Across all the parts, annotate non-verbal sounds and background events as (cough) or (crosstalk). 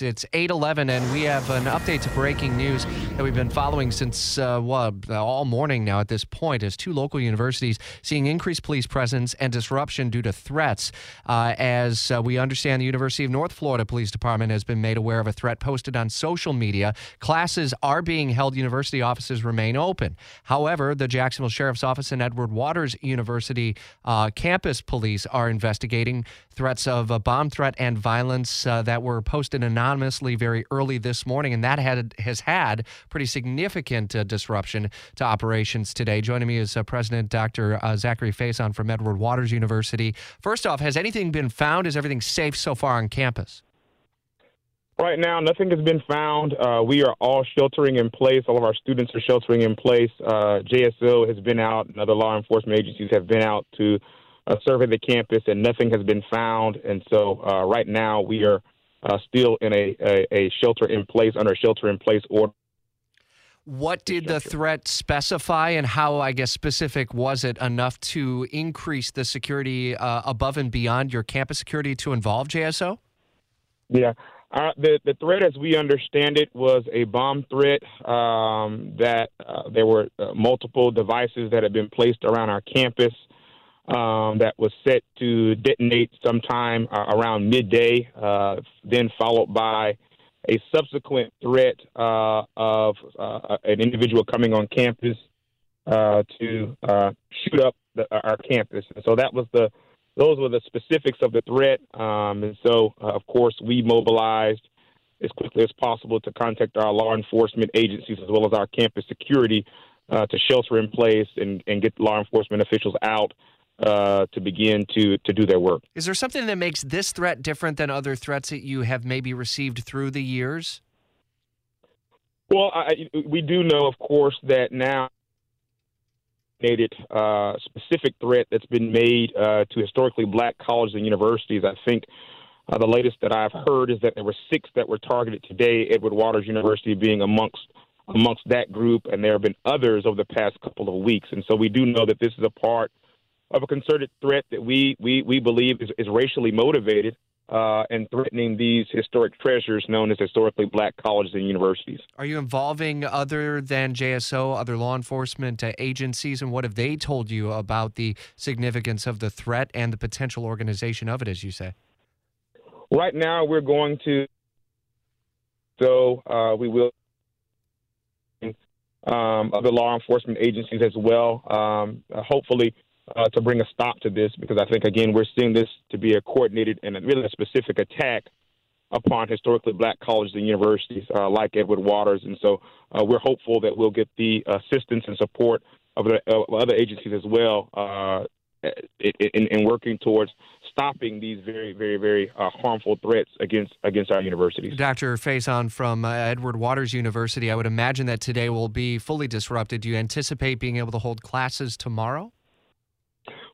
It's 8:11, and we have an update to breaking news that we've been following since uh, all morning now. At this point, as two local universities seeing increased police presence and disruption due to threats. Uh, as uh, we understand, the University of North Florida Police Department has been made aware of a threat posted on social media. Classes are being held. University offices remain open. However, the Jacksonville Sheriff's Office and Edward Waters University uh, campus police are investigating threats of a bomb threat and violence uh, that were posted anonymously anonymously very early this morning, and that had has had pretty significant uh, disruption to operations today. Joining me is uh, President Dr. Uh, Zachary Faison from Edward Waters University. First off, has anything been found? Is everything safe so far on campus? Right now, nothing has been found. Uh, we are all sheltering in place. All of our students are sheltering in place. Uh, JSO has been out, and other law enforcement agencies have been out to uh, survey the campus, and nothing has been found. And so, uh, right now, we are uh, still in a, a, a shelter in place under a shelter in place order. What did the threat specify, and how, I guess, specific was it enough to increase the security uh, above and beyond your campus security to involve JSO? Yeah, uh, the the threat, as we understand it, was a bomb threat. Um, that uh, there were uh, multiple devices that had been placed around our campus um, that was set to detonate sometime uh, around midday, uh, then followed by a subsequent threat uh, of uh, an individual coming on campus uh, to uh, shoot up the, our campus. So that was the those were the specifics of the threat. Um, and so, of course, we mobilized as quickly as possible to contact our law enforcement agencies as well as our campus security to shelter in place and, and get law enforcement officials out uh, to begin to to do their work. Is there something that makes this threat different than other threats that you have maybe received through the years? Well, I, we do know, of course, that now uh, specific threat that's been made uh, to historically black colleges and universities. I think uh, the latest that I've heard is that there were six that were targeted today. Edward Waters University being amongst amongst that group, and there have been others over the past couple of weeks. And so we do know that this is a part of a concerted threat that we we, we believe is, is racially motivated uh, and threatening these historic treasures known as historically black colleges and universities. Are you involving other than JSO, other law enforcement uh, agencies, and what have they told you about the significance of the threat and the potential organization of it, as you say? Right now, we're going to, so uh, we will um, other law enforcement agencies as well. Um, hopefully, uh, to bring a stop to this because I think, again, we're seeing this to be a coordinated and a really a specific attack upon historically black colleges and universities uh, like Edward Waters. And so uh, we're hopeful that we'll get the assistance and support of the uh, other agencies as well uh, in, in, working towards stopping these very, very, very uh, harmful threats against against our universities. Dr. Faison from uh, Edward Waters University, I would imagine that today will be fully disrupted. Do you anticipate being able to hold classes tomorrow?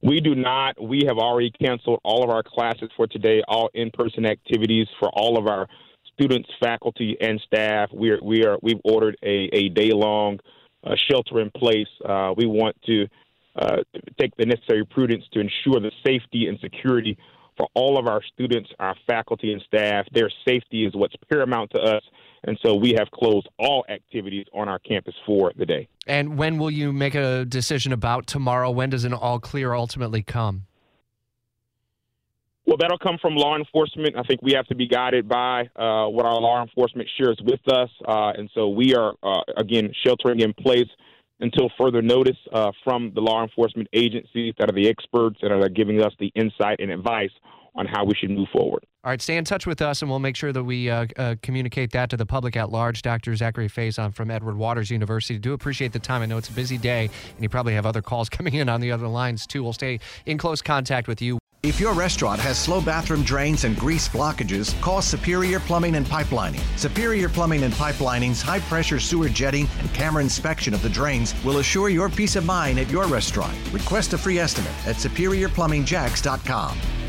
We do not. We have already canceled all of our classes for today, all in-person activities for all of our students, faculty, and staff. We are we are we've ordered a, a day-long uh, shelter in place. Uh, we want to uh, take the necessary prudence to ensure the safety and security for all of our students, our faculty, and staff. Their safety is what's paramount to us. And so we have closed all activities on our campus for the day. And when will you make a decision about tomorrow? When does an all clear ultimately come? Well, that'll come from law enforcement. I think we have to be guided by uh, what our law enforcement shares with us. Uh, and so we are, uh, again, sheltering in place until further notice uh, from the law enforcement agencies that are the experts that are giving us the insight and advice on how we should move forward. All right, stay in touch with us, and we'll make sure that we uh, uh, communicate that to the public at large. Dr. Zachary Faison from Edward Waters University. Do appreciate the time. I know it's a busy day, and you probably have other calls (laughs) coming in on the other lines too. We'll stay in close contact with you. If your restaurant has slow bathroom drains and grease blockages, call Superior Plumbing and Pipelining. Superior Plumbing and Pipelining's high pressure sewer jetting and camera inspection of the drains will assure your peace of mind at your restaurant. Request a free estimate at superiorplumbingjacks.com.